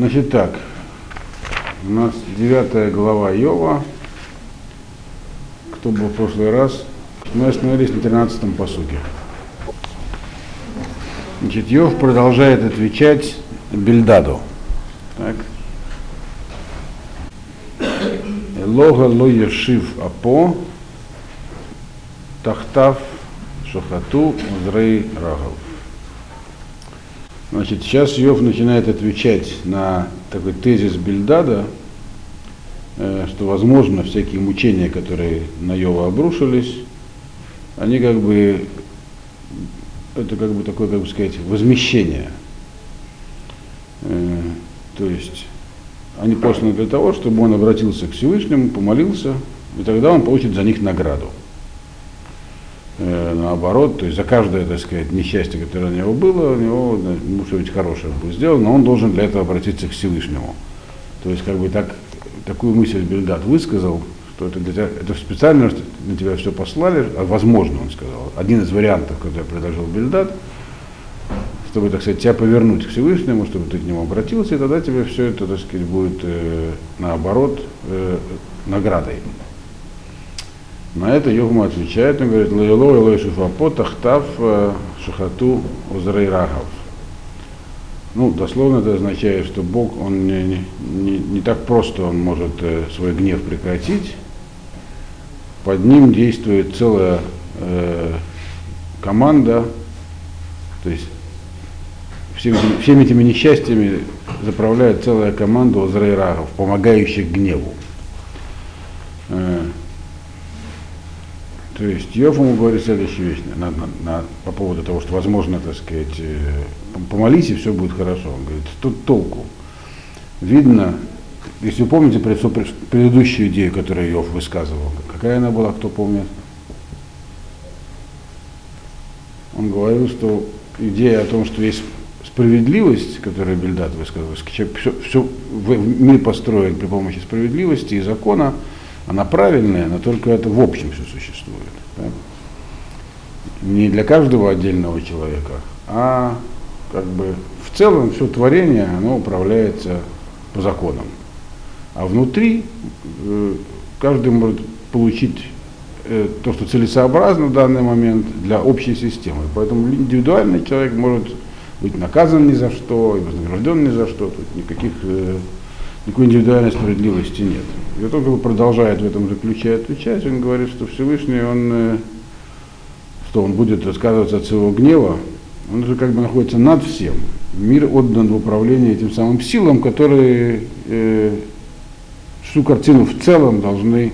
Значит так, у нас девятая глава Йова. Кто был в прошлый раз? Мы остановились на 13-м посуке. Значит, Йов продолжает отвечать Бельдаду. Так. Лога ло ешив апо, тахтав шахату узрей рагов. Значит, сейчас Йов начинает отвечать на такой тезис Бельдада, э, что, возможно, всякие мучения, которые на Йова обрушились, они как бы, это как бы такое, как бы сказать, возмещение. Э, то есть они посланы для того, чтобы он обратился к Всевышнему, помолился, и тогда он получит за них награду. Э, наоборот, то есть за каждое, так сказать, несчастье, которое у него было, у него ну, что-нибудь хорошее будет сделано, но он должен для этого обратиться к Всевышнему. То есть, как бы так, такую мысль Бельдат высказал, что это для тебя, это специально, на тебя все послали, а возможно, он сказал. Один из вариантов, который предложил Бельдат, чтобы, так сказать, тебя повернуть к Всевышнему, чтобы ты к нему обратился, и тогда тебе все это, так сказать, будет э, наоборот э, наградой. На это Йохма отвечает, он говорит, Лайло и Лойшифапо тахтав э, шахату узрейрахав. Ну, дословно это означает, что Бог, он не, не, не так просто он может э, свой гнев прекратить. Под ним действует целая э, команда, то есть всеми, всеми этими несчастьями заправляет целая команда узрейрахов, помогающих гневу. Э, то есть Йов ему говорит следующую вещь на, на, на, по поводу того, что возможно, так сказать, э, помолись и все будет хорошо. Он говорит, тут толку. Видно, если вы помните предыдущую идею, которую Йов высказывал, какая она была, кто помнит? Он говорил, что идея о том, что есть справедливость, которую Бельдат высказывал, все, все, мир построен при помощи справедливости и закона, она правильная, но только это в общем все существует. Да? Не для каждого отдельного человека, а как бы в целом все творение, оно управляется по законам. А внутри э, каждый может получить э, то, что целесообразно в данный момент для общей системы. Поэтому индивидуальный человек может быть наказан ни за что, и вознагражден ни за что. Тут никаких э, никакой индивидуальной справедливости нет. И вот он продолжает в этом же ключе отвечать, он говорит, что Всевышний, он, э, что он будет рассказываться от своего гнева, он же как бы находится над всем. Мир отдан в управление этим самым силам, которые э, всю картину в целом должны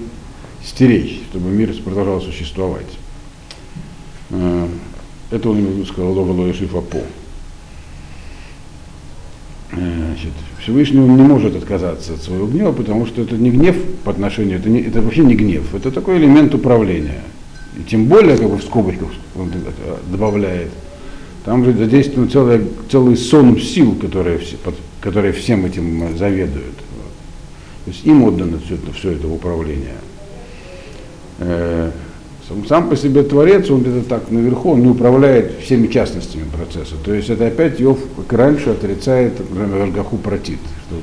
стеречь, чтобы мир продолжал существовать. Э, это он ему сказал Лога Лоешифа По. Значит, Всевышний не может отказаться от своего гнева, потому что это не гнев по отношению, это, не, это вообще не гнев, это такой элемент управления. И тем более, как бы в скобочках он добавляет, там же задействован целый, целый сон сил, которые, которые всем этим заведуют. То есть им отдано все все это управление. Э, сам, по себе Творец, он где-то так наверху, он не управляет всеми частностями процесса. То есть это опять Йов, как и раньше, отрицает, например, Альгаху протит, что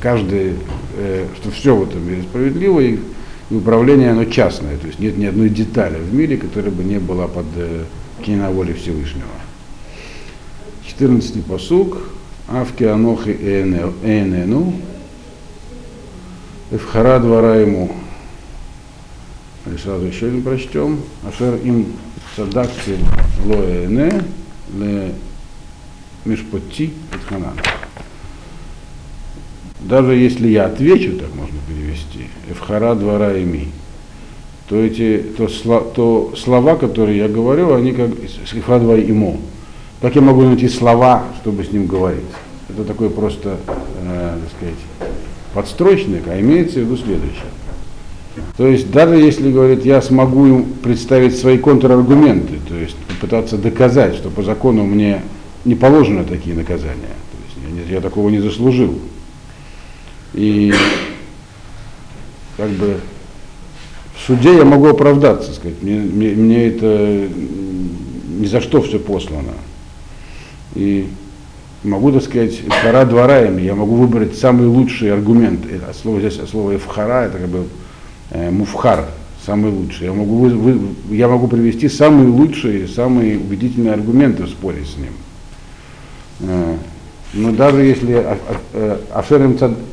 каждый, э, что все в этом мире справедливо, и, и управление оно частное. То есть нет ни одной детали в мире, которая бы не была под э, киноволей Всевышнего. 14 посук. Авки анохи эйнену. Эвхара двора ему. И сразу еще один прочтем. Ашер им садакти лоэне ле мишпотти ханан. Даже если я отвечу, так можно перевести, Эвхара двора ими, то эти то, то слова, которые я говорю, они как Эвхара ему. Как я могу найти слова, чтобы с ним говорить? Это такой просто, э, так сказать, подстрочник, а имеется в виду следующее. То есть даже если, говорит, я смогу представить свои контраргументы, то есть попытаться доказать, что по закону мне не положено такие наказания, то есть я, я такого не заслужил. И как бы в суде я могу оправдаться, сказать, мне, мне, мне это ни за что все послано. И могу, так сказать, хара двораем, я могу выбрать самый лучший аргумент. Это слово здесь слово эфхара, это как бы муфхар, самый лучший. Я могу, вы, вы, я могу привести самые лучшие, самые убедительные аргументы в споре с ним. Э, но даже если а, а, э, ашер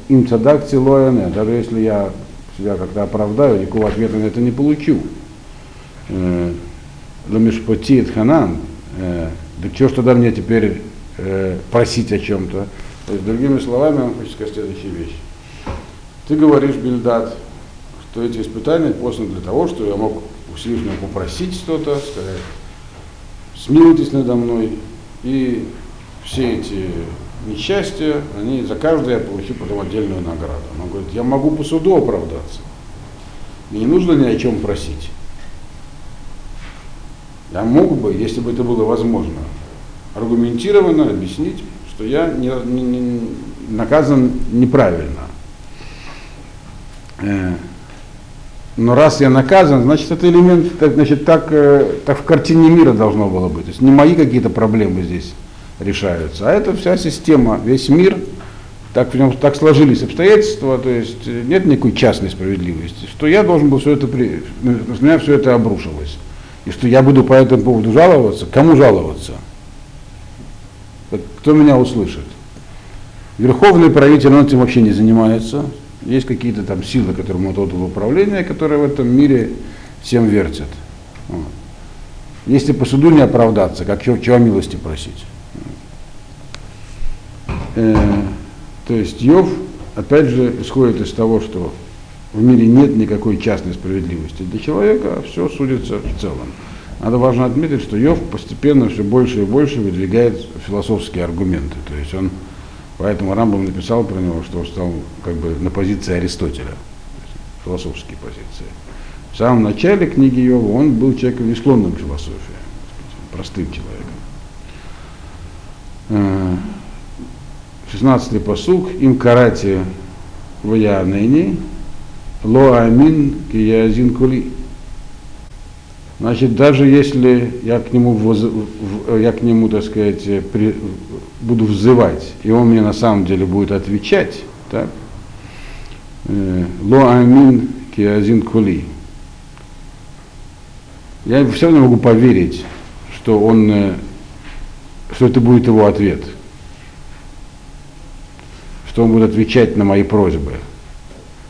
им цадак цилояне, даже если я себя как-то оправдаю, никакого ответа на это не получу. Э, Ламишпоти ханан, да что ж тогда мне теперь просить о чем-то? Другими словами, он хочет сказать следующую вещь. Ты говоришь, Бильдат, что эти испытания посланы для того, что я мог у Всевышнего попросить что-то, сказать, смилуйтесь надо мной, и все эти несчастья, они за каждое я получу потом отдельную награду. Он говорит, я могу по суду оправдаться. Мне не нужно ни о чем просить. Я мог бы, если бы это было возможно, аргументированно объяснить, что я не, не, не, наказан неправильно. Но раз я наказан, значит, это элемент, значит, так, э, так в картине мира должно было быть. То есть не мои какие-то проблемы здесь решаются, а это вся система, весь мир, так в нем так сложились обстоятельства, то есть э, нет никакой частной справедливости, что я должен был все это, при, на меня все это обрушилось. И что я буду по этому поводу жаловаться, кому жаловаться? Кто меня услышит? Верховный правитель, он этим вообще не занимается, есть какие-то там силы, которым он отдал управление, которые в этом мире всем вертят. Вот. Если по суду не оправдаться, как чего, чего милости просить? Э, то есть Йов, опять же, исходит из того, что в мире нет никакой частной справедливости. Для человека все судится в целом. Надо важно отметить, что Йов постепенно все больше и больше выдвигает философские аргументы. То есть он Поэтому Рамбам написал про него, что он стал как бы на позиции Аристотеля, философские позиции. В самом начале книги Йова он был человеком не склонным к философии, простым человеком. 16-й посуг, им карате в ныне, ло амин киязин кули. Значит, даже если я к нему, воз, я к нему так сказать, при, буду взывать, и он мне на самом деле будет отвечать, так, э, ло амин киазин кули. Я все равно могу поверить, что он, э, что это будет его ответ, что он будет отвечать на мои просьбы.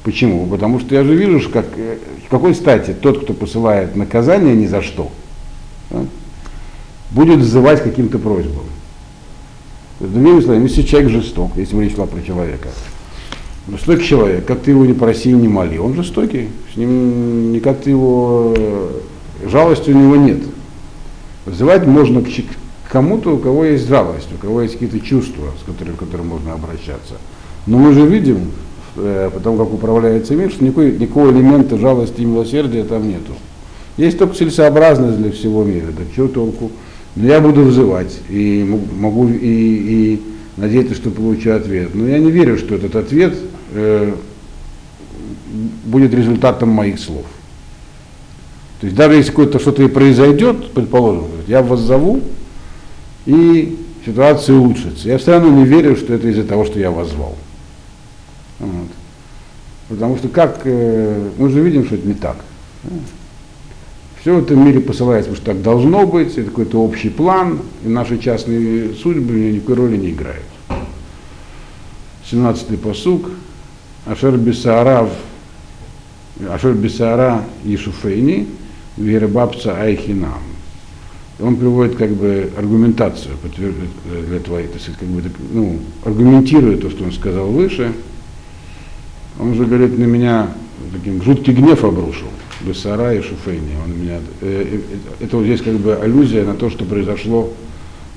Почему? Потому что я же вижу, как, э, в какой стати тот, кто посылает наказание ни за что, да, будет взывать каким-то просьбам. Другими словами, если человек жесток, если речь шла про человека, жестокий человек, как ты его не проси, не моли, он жестокий, с ним никак ты его, э, жалости у него нет. Взывать можно к кому-то, у кого есть жалость, у кого есть какие-то чувства, с которыми, к которым можно обращаться. Но мы же видим, Э, потому как управляется мир, что никакой, никакого элемента жалости и милосердия там нету. Есть только целесообразность для всего мира, да чего толку. Но я буду вызывать и могу и, и надеяться, что получу ответ. Но я не верю, что этот ответ э, будет результатом моих слов. То есть даже если какое-то что-то и произойдет, предположим, я вас зову, и ситуация улучшится. Я все равно не верю, что это из-за того, что я вас звал. Вот. Потому что как, э, мы же видим, что это не так. Все в этом мире посылается, потому что так должно быть, это какой-то общий план, и наши частные судьбы никакой роли не играют. 17-й посуг. Ашер Бисаарав, Ашер Бисаара Ишуфейни, Веребабца Айхинам. Он приводит как бы аргументацию для твоей, то есть, как бы, ну, аргументирует то, что он сказал выше, он же, говорит, на меня таким жуткий гнев обрушил. Бессара и Шуфейни. Он меня, э, э, это вот здесь как бы аллюзия на то, что произошло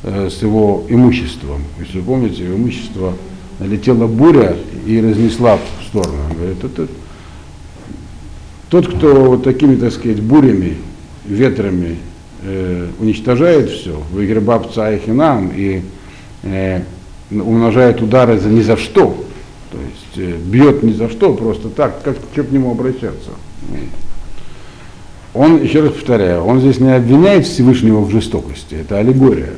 э, с его имуществом. Если вы помните, его имущество налетела буря и разнесла в сторону. Он говорит, это, тот, кто вот такими, так сказать, бурями, ветрами э, уничтожает все, выгребав цаихинам и э, умножает удары за ни за что, то есть э, бьет ни за что, просто так, как, как к нему обращаться. Он, еще раз повторяю, он здесь не обвиняет Всевышнего в жестокости, это аллегория.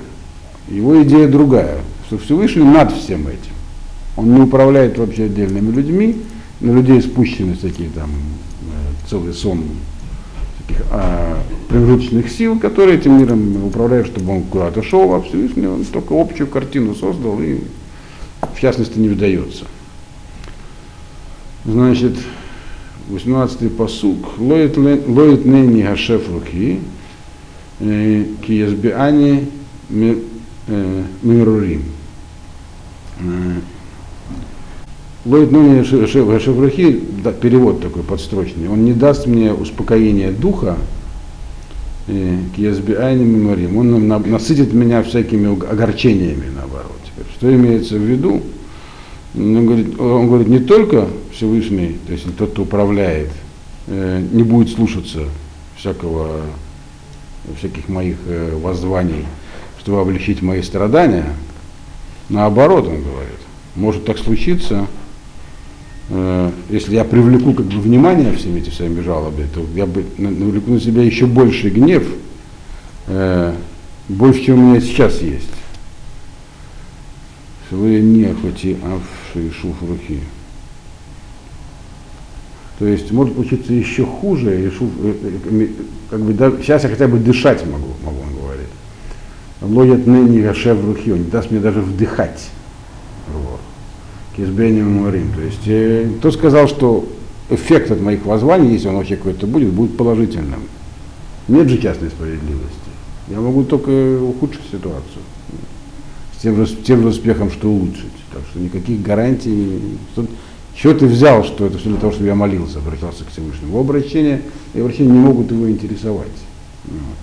Его идея другая. что Всевышний над всем этим. Он не управляет вообще отдельными людьми, на людей спущены такие там э, целый сон таких а, промежуточных сил, которые этим миром управляют, чтобы он куда-то шел, а Всевышний он только общую картину создал и в частности не выдается. Значит, 18-й посук. Лоит нени гашеф руки, э, ки язбиани мирурим. Э, Лоит нени гашеф руки, перевод такой подстрочный, он не даст мне успокоения духа, э, киязбиайни меморим. Он насытит меня всякими огорчениями, наоборот. Что имеется в виду? Он говорит, он говорит, не только Всевышний, то есть тот, кто управляет, э, не будет слушаться всякого, всяких моих э, воззваний, чтобы облегчить мои страдания. Наоборот, он говорит, может так случиться, э, если я привлеку как бы внимание всеми этими своими жалобами, то я бы навлеку на себя еще больше гнев, больше, чем у меня сейчас есть. Вы не хоть авши шуф руки. То есть может получиться еще хуже, и шуф, э, э, как бы, да, сейчас я хотя бы дышать могу, могу он говорит. Лоят ныне гашев рухи, он не даст мне даже вдыхать. Вот. Кизбенем Марим. То есть э, кто сказал, что эффект от моих воззваний, если он вообще какой-то будет, будет положительным. Нет же частной справедливости. Я могу только ухудшить ситуацию тем, тем же успехом, что улучшить. Так что никаких гарантий. Что, чего ты взял, что это все для того, чтобы я молился, обращался к Всевышнему. Его обращения и обращения не могут его интересовать. Вот.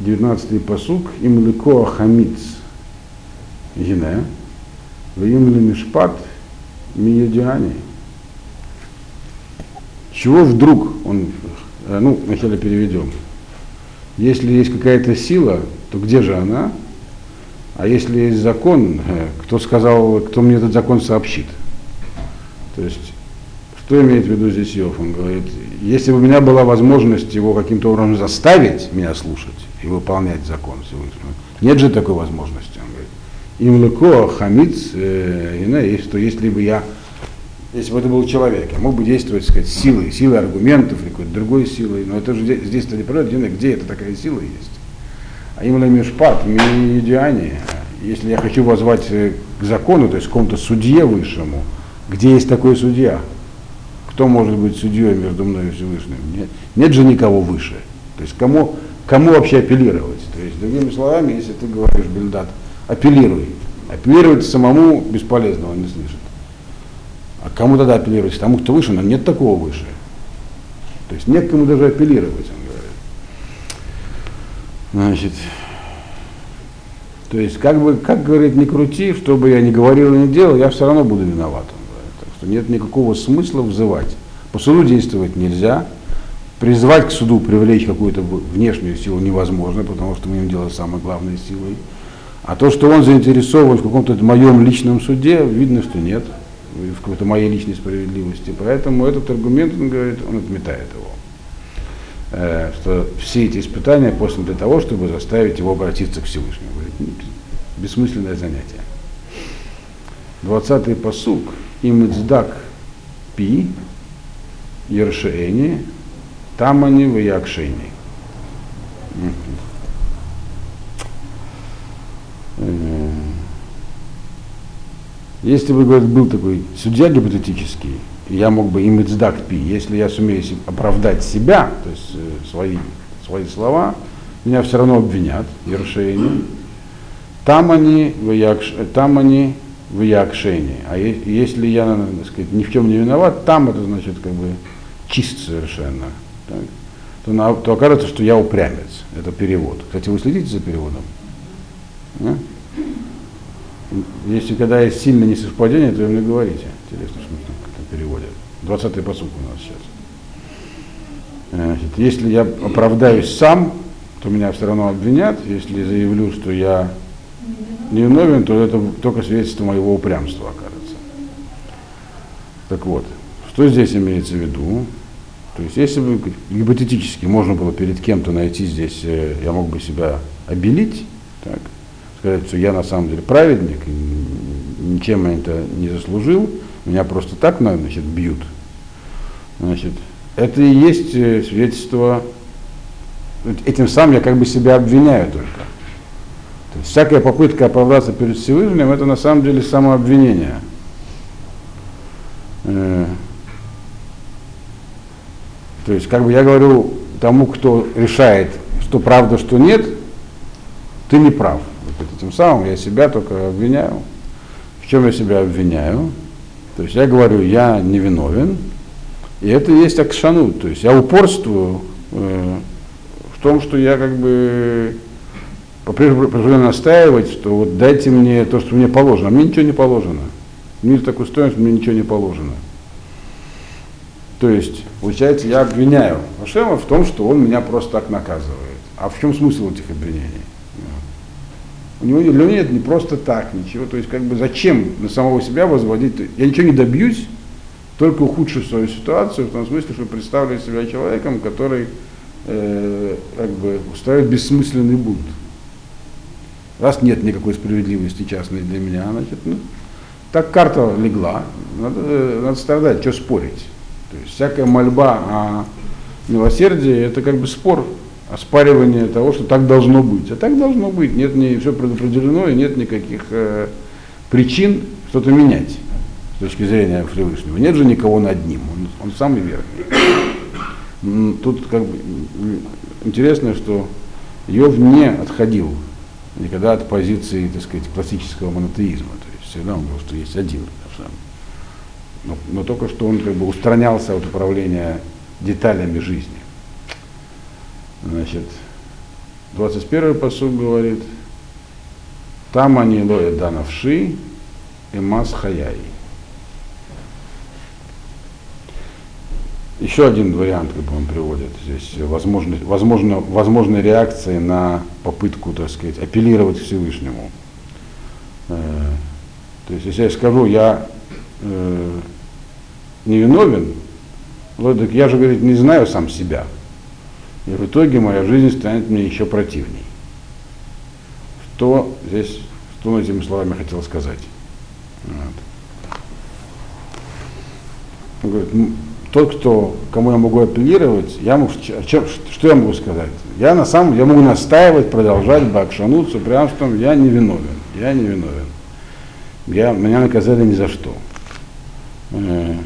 19-й посук. Им леко хамиц гине, им мишпат миедиани. Чего вдруг он, э, ну, вначале переведем. Если есть какая-то сила, то где же она? А если есть закон, э, кто сказал, кто мне этот закон сообщит? То есть, что имеет в виду здесь Йов? Он говорит, если бы у меня была возможность его каким-то образом заставить меня слушать и выполнять закон Всевышнего, нет же такой возможности. Он говорит, им леко хамиц, э, что если бы я, если бы это был человек, я мог бы действовать, сказать, силой, силой аргументов или какой-то другой силой, но это же здесь, здесь не природа, где это такая сила есть? А именно мишпат, медиане, если я хочу возвать э, к закону, то есть к какому-то судье высшему, где есть такой судья? Кто может быть судьей между мной и Всевышним? Нет, нет же никого выше. То есть кому, кому вообще апеллировать? То есть, другими словами, если ты говоришь, Бельдат, апеллируй. Апеллировать самому бесполезно, он не слышит. А кому тогда апеллировать? Тому, кто выше, но нет такого выше. То есть нет кому даже апеллировать. Значит, то есть, как бы, как говорит, не крути, что бы я ни говорил и не делал, я все равно буду виноват. Так что нет никакого смысла взывать. По суду действовать нельзя. Призвать к суду, привлечь какую-то внешнюю силу невозможно, потому что мы им делаем самой главной силой. А то, что он заинтересован в каком-то моем личном суде, видно, что нет, в какой-то моей личной справедливости. Поэтому этот аргумент, он говорит, он отметает его. Э, что все эти испытания после для того, чтобы заставить его обратиться к Всевышнему. Бессмысленное занятие. Двадцатый посук. Имицдак пи ершеени тамани в якшени. Э, если бы говорит, был такой судья гипотетический, я мог бы им пи, если я сумею оправдать себя, то есть э, свои, свои слова, меня все равно обвинят, Ершейни. Там они в, там они в якшейне. А если я, так сказать, ни в чем не виноват, там это значит как бы чист совершенно. Так, то, на, то окажется, что я упрямец. Это перевод. Кстати, вы следите за переводом? А? Если когда есть сильное несовпадение, то вы мне говорите. Интересно, что. 20-й посуд у нас сейчас. Значит, если я оправдаюсь сам, то меня все равно обвинят. Если заявлю, что я невиновен, то это только свидетельство моего упрямства окажется. Так вот, что здесь имеется в виду? То есть, если бы гипотетически можно было перед кем-то найти здесь, э, я мог бы себя обелить, так, сказать, что я на самом деле праведник, ничем это не заслужил, меня просто так значит, бьют. Значит, это и есть э, свидетельство, этим самым я как бы себя обвиняю только. То есть всякая попытка оправдаться перед Всевышним, это на самом деле самообвинение. Э, то есть, как бы я говорю тому, кто решает, что правда, что нет, ты не прав. Вот этим самым я себя только обвиняю. В чем я себя обвиняю? То есть я говорю, я невиновен, и это есть акшанут, то есть я упорствую э, в том, что я как бы по-прежнему настаивать, что вот дайте мне то, что мне положено, а мне ничего не положено. Мир так устроен, что мне ничего не положено. То есть, получается, я обвиняю Ашема в том, что он меня просто так наказывает. А в чем смысл этих обвинений? У него, для него нет не просто так ничего. То есть, как бы зачем на самого себя возводить? Я ничего не добьюсь, только ухудшу свою ситуацию, в том смысле, что представлю себя человеком, который э, как бы устраивает бессмысленный бунт. Раз нет никакой справедливости частной для меня, значит, ну, так карта легла, надо, э, надо страдать, что спорить. То есть всякая мольба о милосердии это как бы спор, оспаривание того, что так должно быть. А так должно быть, нет, не все предопределено и нет никаких э, причин что-то менять с точки зрения Всевышнего. Нет же никого над ним, он, он самый верхний. Тут как бы интересно, что Йов не отходил никогда от позиции, так сказать, классического монотеизма. То есть всегда он что есть один. Но, но только что он как бы устранялся от управления деталями жизни. Значит, 21-й посуд говорит, там они лоя данавши и мас хаяй. Еще один вариант, как бы он приводит здесь, возможно, возможно, возможные реакции на попытку, так сказать, апеллировать к Всевышнему. Э, то есть, если я скажу, я э, невиновен, так я же, говорит, не знаю сам себя. И в итоге моя жизнь станет мне еще противней. Что здесь, что он этими словами хотел сказать? Вот. Он говорит, тот, кто, кому я могу апеллировать, я могу, что, что я могу сказать? Я на самом я могу настаивать, продолжать бакшануться, прям что я не виновен. Я не виновен. Я, меня наказали ни за что. Э,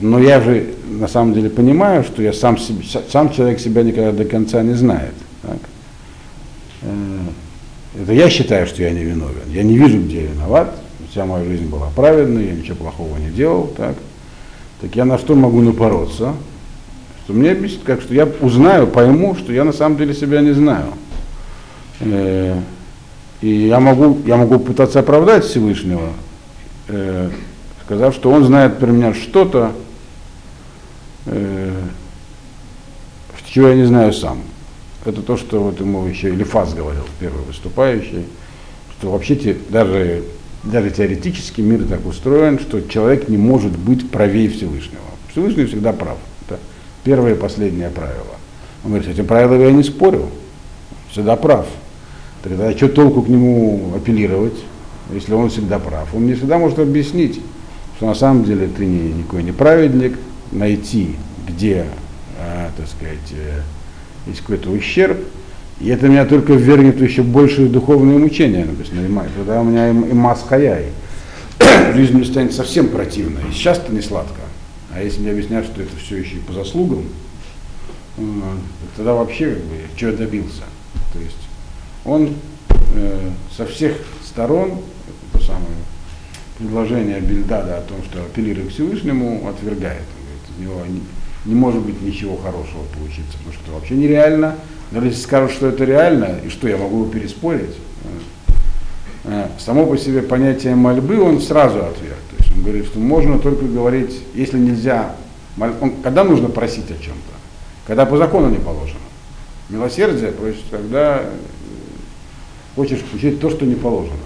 но я же на самом деле понимаю, что я сам, себе, сам человек себя никогда до конца не знает. Так? Э, это я считаю, что я не виновен. Я не вижу, где я виноват. Вся моя жизнь была праведной, я ничего плохого не делал. Так? Так я на что могу напороться? Что мне объяснит, как что я узнаю, пойму, что я на самом деле себя не знаю. Э, и я могу, я могу пытаться оправдать Всевышнего, э, сказав, что он знает про меня что-то, э, чего я не знаю сам. Это то, что вот ему еще Элифаз говорил, первый выступающий, что вообще даже даже теоретически мир так устроен, что человек не может быть правее Всевышнего. Всевышний всегда прав. Это первое и последнее правило. Он говорит, с этим правилом я не спорю, всегда прав. Тогда что толку к нему апеллировать, если он всегда прав? Он мне всегда может объяснить, что на самом деле ты не, никакой не праведник, найти, где, а, так сказать, э, есть какой-то ущерб, и это меня только ввергнет в еще большие духовные мучения, написано, когда у меня и мас хаяй. Жизнь мне станет совсем противной. И сейчас-то не сладко. А если мне объяснят, что это все еще и по заслугам, э, тогда вообще как бы, чего я добился. То есть он э, со всех сторон, это самое предложение Бельдада о том, что апеллирует к Всевышнему, отвергает. Он говорит, у него не, не может быть ничего хорошего получиться, потому что это вообще нереально, но если скажут, что это реально, и что я могу его переспорить, э, само по себе понятие мольбы он сразу отверг. То есть он говорит, что можно только говорить, если нельзя, он, когда нужно просить о чем-то, когда по закону не положено. Милосердие просит, когда э, хочешь получить то, что не положено.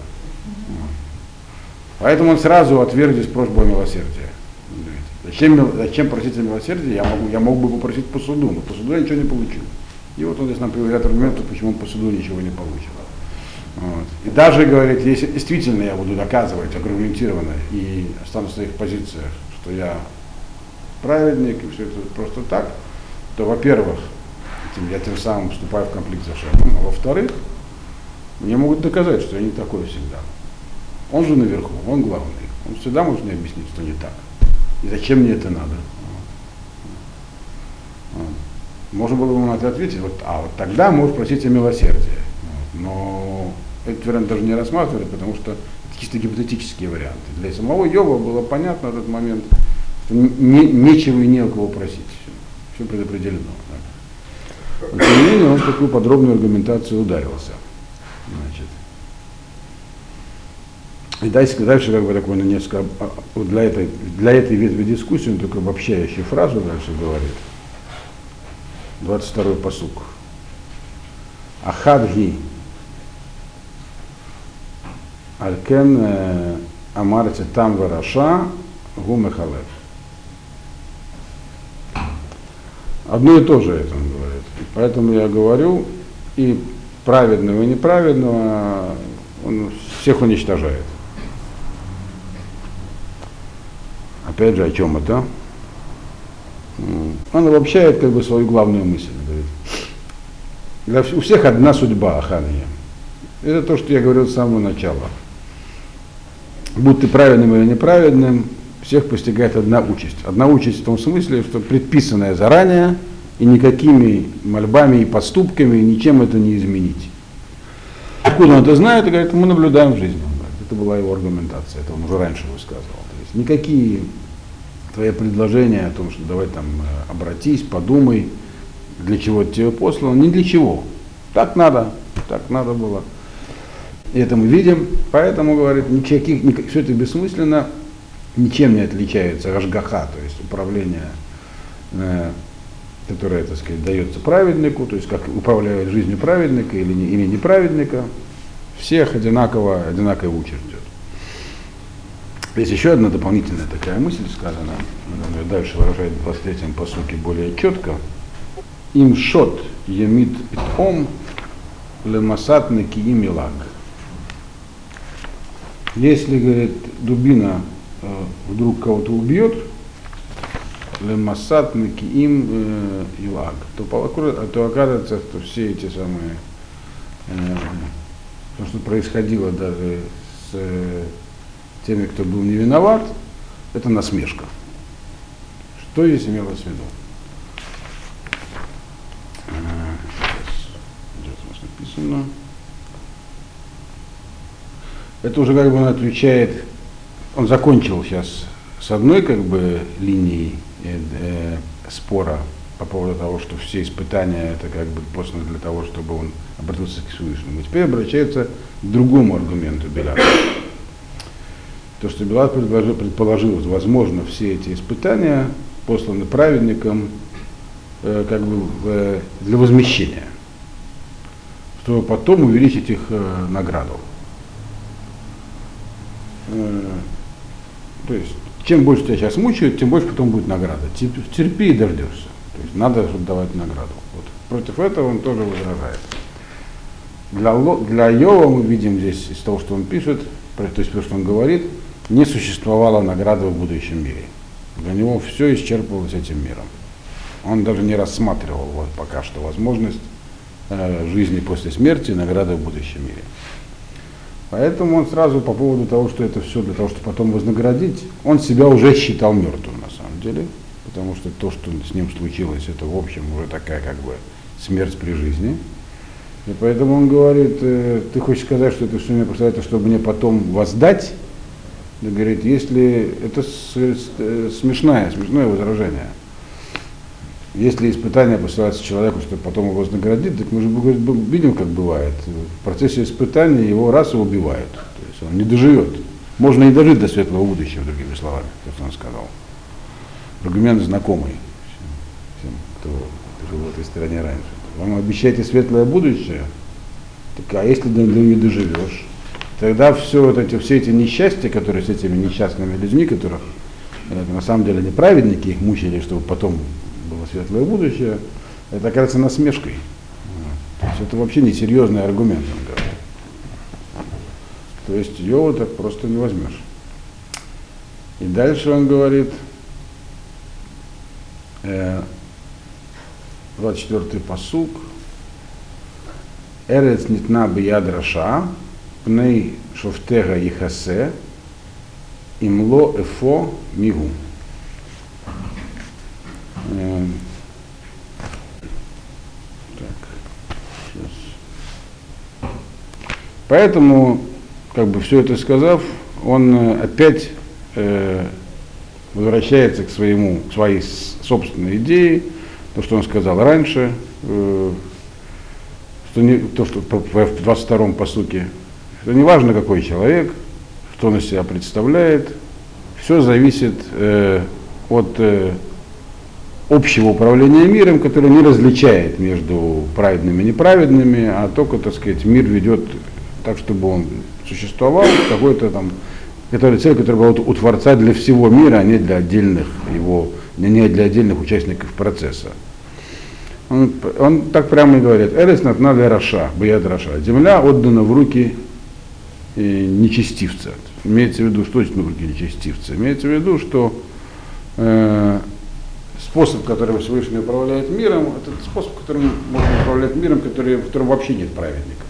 Поэтому он сразу отверг здесь просьбу о милосердии. Зачем, зачем просить о милосердии? Я, могу, я мог бы попросить по суду, но по суду я ничего не получил. И вот он здесь нам приводит аргументы, почему по суду ничего не получил. Вот. И даже, говорит, если действительно я буду доказывать аргументированно и останусь в своих позициях, что я праведник и все это просто так, то, во-первых, я тем самым вступаю в конфликт с Ашемом, а во-вторых, мне могут доказать, что я не такой всегда. Он же наверху, он главный. Он всегда может мне объяснить, что не так. И зачем мне это надо. Вот. Можно было бы на это ответить, вот, а вот тогда можешь просить о милосердии. Но этот вариант даже не рассматривали, потому что это чисто гипотетические варианты. Для самого Йова было понятно в этот момент, что не, нечего и не у кого просить. Все, предопределено. Да. Но, тем не менее, он в такую подробную аргументацию ударился. Значит. И дальше, дальше как бы такой на несколько, а, для этой, для этой ветви дискуссии он только обобщающую фразу дальше говорит. 22 посук. Ахадги Алькен э, Амарте там вараша гумехалев. Одно и то же это он говорит. Поэтому я говорю, и праведного, и неправедного он всех уничтожает. Опять же, о чем это? Он обобщает как бы свою главную мысль. Говорит. У всех одна судьба Ахания. Это то, что я говорил с самого начала. Будь ты праведным или неправедным, всех постигает одна участь. Одна участь в том смысле, что предписанная заранее, и никакими мольбами и поступками ничем это не изменить. Откуда он это знает? И говорит, мы наблюдаем в жизни. Это была его аргументация, это он уже раньше высказывал. То есть никакие твои предложения о том, что давай там э, обратись, подумай, для чего тебе послано, ни для чего. Так надо, так надо было. И это мы видим, поэтому, говорит, никаких, никаких, все это бессмысленно, ничем не отличается рашгаха, то есть управление, э, которое, так сказать, дается праведнику, то есть как управляют жизнью праведника или, не, или неправедника, всех одинаково, одинаково участь ждет. Есть еще одна дополнительная такая мысль сказана, она дальше выражает в 23-м посуке более четко. Им шот емит питом лемасат накиим лаг. Если, говорит, дубина э, вдруг кого-то убьет, лемасат накиим э, илаг, то, то оказывается, что все эти самые, э, то, что происходило даже с э, теми, кто был не виноват, это насмешка. Что здесь имелось в виду? Э, сейчас, у нас написано. Это уже как бы он отвечает, он закончил сейчас с одной как бы линией э, э, спора по поводу того, что все испытания это как бы посланы для того, чтобы он обратился к Всевышнему. Теперь обращается к другому аргументу Беляна. То, что Белат предположил, предположил, возможно, все эти испытания посланы праведникам э, как бы э, для возмещения, чтобы потом увеличить их э, награду. Э, то есть, чем больше тебя сейчас мучают, тем больше потом будет награда. Терпи и дождешься. То есть надо давать награду. Вот. Против этого он тоже возражает. Для, для Йова мы видим здесь из того, что он пишет, то есть то, что он говорит, не существовало награды в будущем мире. Для него все исчерпывалось этим миром. Он даже не рассматривал вот пока что возможность э, жизни после смерти и награды в будущем мире. Поэтому он сразу по поводу того, что это все для того, чтобы потом вознаградить, он себя уже считал мертвым на самом деле, потому что то, что с ним случилось, это в общем уже такая как бы смерть при жизни. И поэтому он говорит, э, ты хочешь сказать, что это все мне просто это, чтобы мне потом воздать, говорит, если это смешное, смешное возражение. Если испытание посылается человеку, чтобы потом его вознаградить, так мы же видим, как бывает. В процессе испытания его раз и убивают. То есть он не доживет. Можно не дожить до светлого будущего, другими словами, как он сказал. Аргумент знакомый всем, кто жил в этой стране раньше. Вам обещаете светлое будущее, так а если ты не доживешь, тогда все, вот эти, все эти несчастья, которые с этими несчастными людьми, которых э, на самом деле неправедники их мучили, чтобы потом было светлое будущее, это окажется насмешкой. То есть это вообще не серьезный аргумент, он говорит. То есть ее вот так просто не возьмешь. И дальше он говорит, э, 24-й посук, Эрец нитна бияд раша, пней шофтега ихасе, имло эфо мигу. Поэтому, как бы все это сказав, он э, опять э, возвращается к своему, к своей собственной идее, то, что он сказал раньше, э, что не, то, что в 22-м посуке, что не важно, какой человек, что он из себя представляет, все зависит э, от э, общего управления миром, которое не различает между праведными и неправедными, а только, так сказать, мир ведет так, чтобы он существовал, какой-то там, это цель, которая была у Творца для всего мира, а не для отдельных его, не для отдельных участников процесса. Он, он так прямо и говорит, ארץ נתנה רשע, ביד רשע. Земля отдана в руки нечестивца. Имеется в виду, что значит в руки нечестивца? Имеется в виду, что э, способ, которым Всевышний управляет миром, это способ, которым можно управлять миром, который, в котором вообще нет праведников.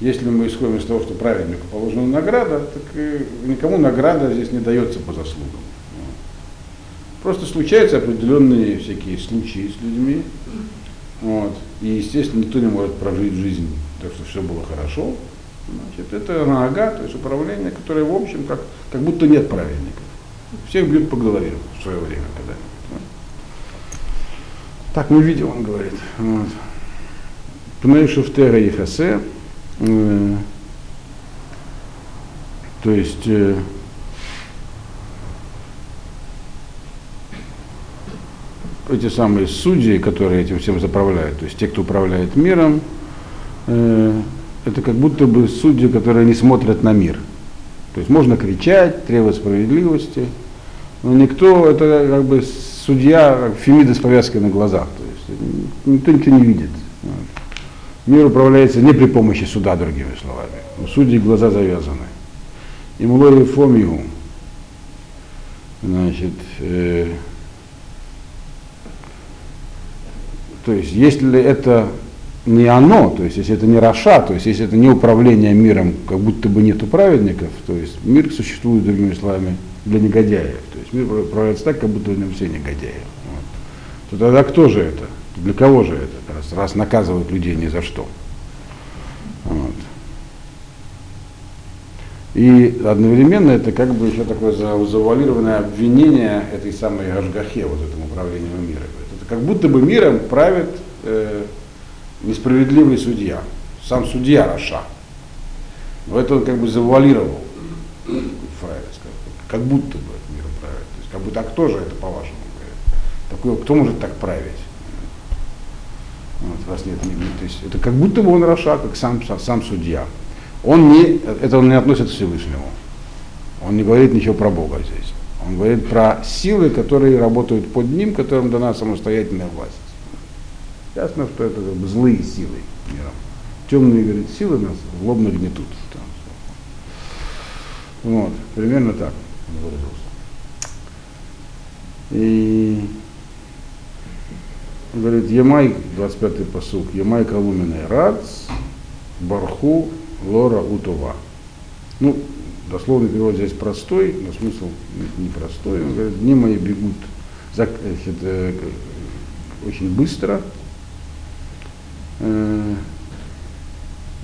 Если мы исходим из того, что праведнику положена награда, так никому награда здесь не дается по заслугам. Просто случаются определенные всякие случаи с людьми. Вот. И, естественно, никто не может прожить жизнь так, что все было хорошо. Значит, это нога, то есть управление, которое, в общем, как, как будто нет праведников. Всех бьют по голове в свое время когда-нибудь. Так мы видим, он говорит. Вот. Пней шуфтера и хасе, Э, то есть э, эти самые судьи, которые этим всем заправляют, то есть те, кто управляет миром, э, это как будто бы судьи, которые не смотрят на мир. То есть можно кричать, требовать справедливости, но никто, это как бы судья, как Фемида с повязкой на глазах, то есть никто ничего не видит. Мир управляется не при помощи суда, другими словами. У судей глаза завязаны. И мулой фомию. Значит, э, то есть, если это не оно, то есть, если это не Раша, то есть, если это не управление миром, как будто бы нету праведников, то есть, мир существует, другими словами, для негодяев. То есть, мир управляется так, как будто в нем все негодяи. Вот. То тогда кто же это? Для кого же это, раз, раз наказывают людей ни за что? Вот. И одновременно это как бы еще такое завуалированное обвинение этой самой Гашгахе, вот этому управлению миром. Это как будто бы миром правит э, несправедливый судья, сам судья Раша. Но это он как бы завуалировал, Фрайер как будто бы миром правит. То есть как будто, а кто же это по-вашему? Такой, кто может так править? Вот, раз нет, нет, то есть это как будто бы он Раша, как сам, сам судья. Он не, это он не относится к Всевышнему. Он не говорит ничего про Бога здесь. Он говорит про силы, которые работают под ним, которым дана самостоятельная власть. Ясно, что это как бы злые силы мира. Темные, говорит, силы нас злобно гнетут. Вот, примерно так он выразился. И говорит, Ямай, 25-й посук, Ямай Колуменой Рац, Барху, Лора Утова. Ну, дословный перевод здесь простой, но смысл непростой. Он говорит, дни мои бегут значит, э, очень быстро,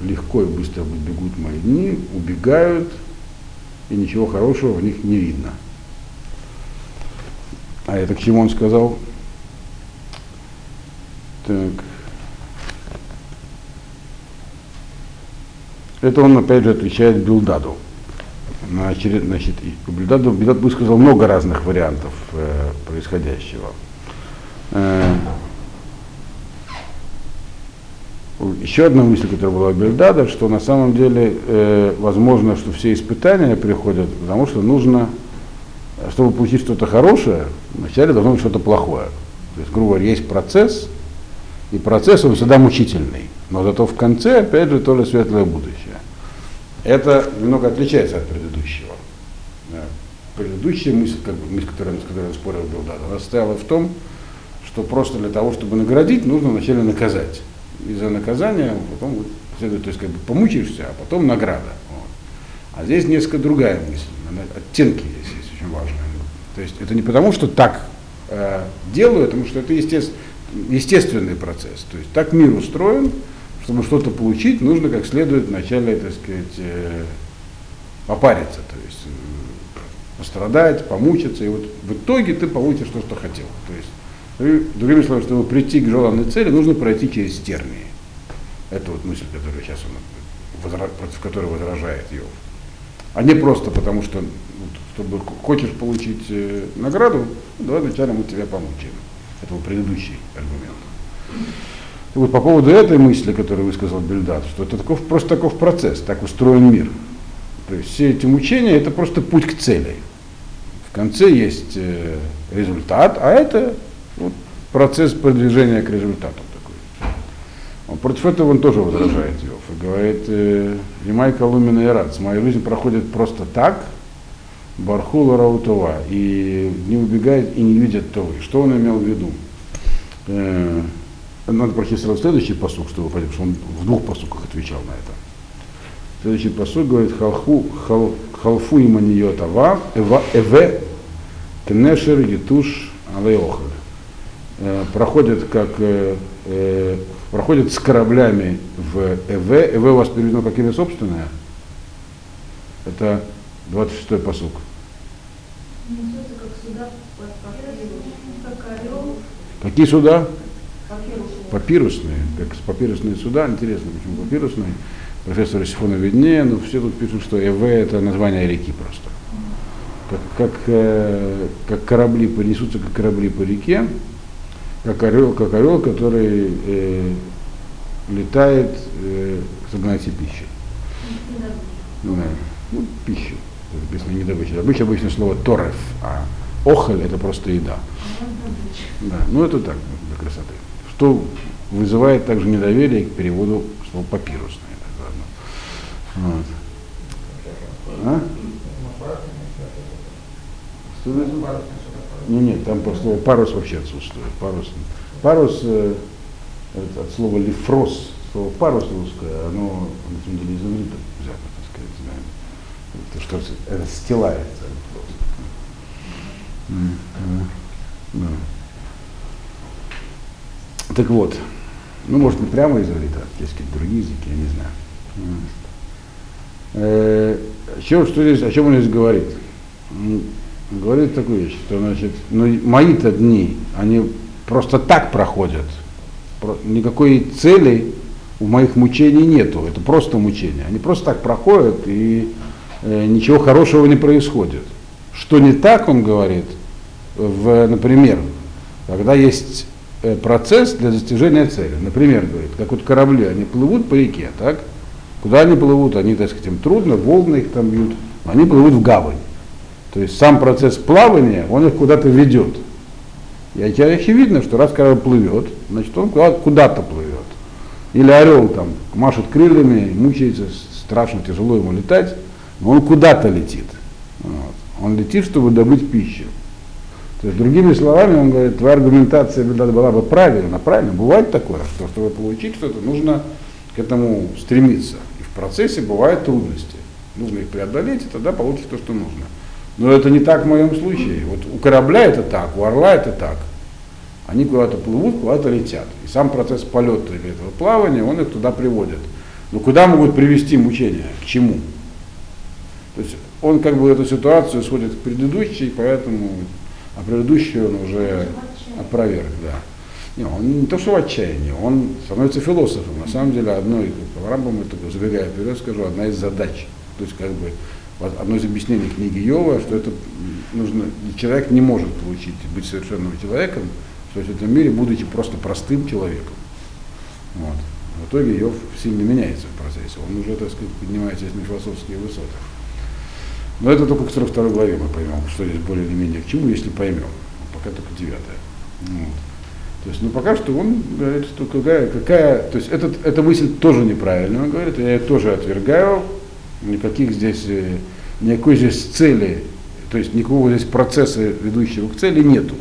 легко и быстро бегут мои дни, убегают, и ничего хорошего в них не видно. А это к чему он сказал? Так. Это он опять же отвечает Билдаду. Значит, значит, Билдаду, Билдад высказал много разных вариантов э, происходящего. Э, еще одна мысль, которая была у Бельдада, что на самом деле э, возможно, что все испытания приходят, потому что нужно, чтобы получить что-то хорошее, вначале должно быть что-то плохое. То есть, грубо говоря, есть процесс, и процесс он всегда мучительный. Но зато в конце, опять же, тоже светлое будущее. Это немного отличается от предыдущего. Да. Предыдущая мысль, как бы, мысль, которая, с которой спорил был, да, она состояла в том, что просто для того, чтобы наградить, нужно вначале наказать. И за наказание потом следует, то есть как бы помучаешься, а потом награда. Вот. А здесь несколько другая мысль, оттенки здесь есть очень важные. То есть это не потому, что так э, делаю, а потому что это естественно, естественный процесс. То есть так мир устроен, чтобы что-то получить, нужно как следует вначале, так сказать, э, попариться, то есть э, пострадать, помучиться, и вот в итоге ты получишь то, что хотел. То есть, другими словами, чтобы прийти к желанной цели, нужно пройти через тернии. Это вот мысль, которую сейчас он, против которой возражает Йов. А не просто потому, что чтобы хочешь получить э, награду, ну, давай вначале мы тебя помучим. Это был предыдущий аргумент. И вот по поводу этой мысли, которую высказал Бельдат, что это таков, просто таков процесс, так устроен мир. То есть все эти мучения это просто путь к цели. В конце есть э, результат, а это вот, процесс продвижения к результату такой. Он против этого он тоже возражает Иов и говорит, э, Имай Колумина и Рац, моя жизнь проходит просто так, Бархула Раутова, и не убегает и не видит того. Что он имел в виду? Э, надо прочесть сразу следующий посук, чтобы понять, что он в двух посуках отвечал на это. Следующий посук говорит, халху, хал, халфу и маниот ава, эва, эве, кнешер, етуш, алеохаль. Э, проходят как э, э, проходят с кораблями в ЭВ. ЭВ у вас переведено как имя собственное. Это 26-й посук. Какие суда? Папирусные, как папирусные суда, интересно, почему папирусные. Профессор Сифона виднее, но все тут пишут, что ЭВ это название реки просто. Как, как, как корабли понесутся, как корабли по реке, как орел, как орел, который э, летает э, к загнать пищи. Ну, ну, пищу. Написано не добыча. Добыча обычно слово тореф, а охоль это просто еда. Да, ну это так, для красоты. Что вызывает также недоверие к переводу слова папирусное. Вот. А? Не, нет, там по слову парус вообще отсутствует. Парус, парус э, от слова лифрос, слово парус русское, оно на самом деле из иврита взято, так сказать, знаем. Это что расстилается просто. Да. Так вот, ну, может, не прямо из иврита, есть какие-то другие языки, я не знаю. Э, о, чем, что здесь, о чем он здесь говорит? Говорит такую вещь, что значит, ну, мои-то дни, они просто так проходят. Никакой цели у моих мучений нету. Это просто мучения. Они просто так проходят, и э, ничего хорошего не происходит. Что не так, он говорит, в, например, когда есть э, процесс для достижения цели. Например, говорит, как вот корабли, они плывут по реке, так? Куда они плывут? Они, так сказать, им трудно, волны их там бьют. Они плывут в гавань. То есть сам процесс плавания, он их куда-то ведет. И очевидно, что раз корабль плывет, значит он куда-то плывет. Или орел там машет крыльями, мучается, страшно тяжело ему летать, но он куда-то летит. Вот. Он летит, чтобы добыть пищу. То есть, другими словами, он говорит, твоя аргументация была бы правильна, правильно. Бывает такое, что чтобы получить что-то, нужно к этому стремиться. И в процессе бывают трудности. Нужно их преодолеть, и тогда получится то, что нужно. Но это не так в моем случае. Вот у корабля это так, у орла это так. Они куда-то плывут, куда-то летят. И сам процесс полета или этого плавания, он их туда приводит. Но куда могут привести мучения? К чему? То есть он как бы эту ситуацию сводит к предыдущей, поэтому, а предыдущую он уже опроверг, да. Не, он не то, что в отчаянии, он становится философом. На самом деле, одной, по Рамбам, это, забегая вперед, скажу, одна из задач. То есть, как бы, одно из объяснений книги Йова, что это нужно, человек не может получить, быть совершенным человеком, то есть в этом мире, будучи просто простым человеком. Вот. В итоге Йов сильно меняется в процессе, он уже, так сказать, поднимается на философские высоты. Но это только к 42 главе мы поймем, что здесь более или менее к чему, если поймем. Пока только девятая. Вот. То есть, ну пока что он говорит, что какая, какая то есть этот, эта мысль тоже неправильная, он говорит, я ее тоже отвергаю, Никаких здесь, э, никакой здесь цели, то есть никакого здесь процесса, ведущего к цели, нету.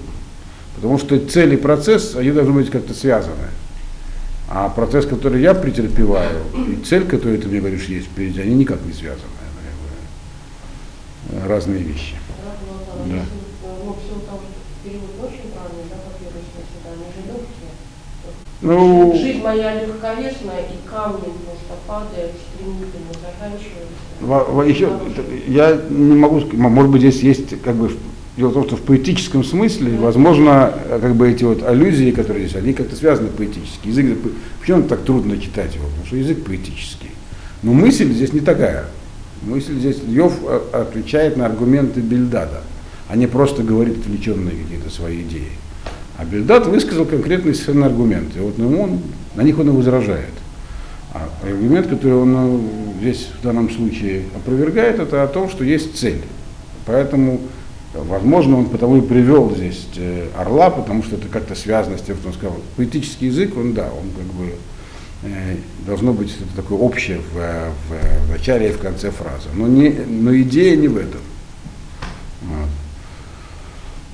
Потому что цель и процесс, они должны быть как-то связаны. А процесс, который я претерпеваю, и цель, которую ты мне говоришь, есть впереди, они никак не связаны. Разные вещи. Да. Ну, Жизнь моя легковесная, и камни просто падают стремительно, заканчиваются. Еще, я не могу сказать, может быть, здесь есть как бы Дело в том, что в поэтическом смысле, возможно, как бы эти вот аллюзии, которые здесь, они как-то связаны поэтически. Язык, почему так трудно читать его? Потому что язык поэтический. Но мысль здесь не такая. Мысль здесь, Йов отвечает на аргументы Бельдада, а не просто говорит отвлеченные какие-то свои идеи. А Бельдад высказал конкретные совершенно аргументы. Вот ну, он, на них он и возражает. А аргумент, который он ну, здесь в данном случае опровергает, это о том, что есть цель. Поэтому Возможно, он потому и привел здесь э, орла, потому что это как-то связано с тем, что он сказал. Поэтический язык, он да, он как бы э, должно быть такое общее в, в, в начале и в конце фразы. Но, не, но идея не в этом.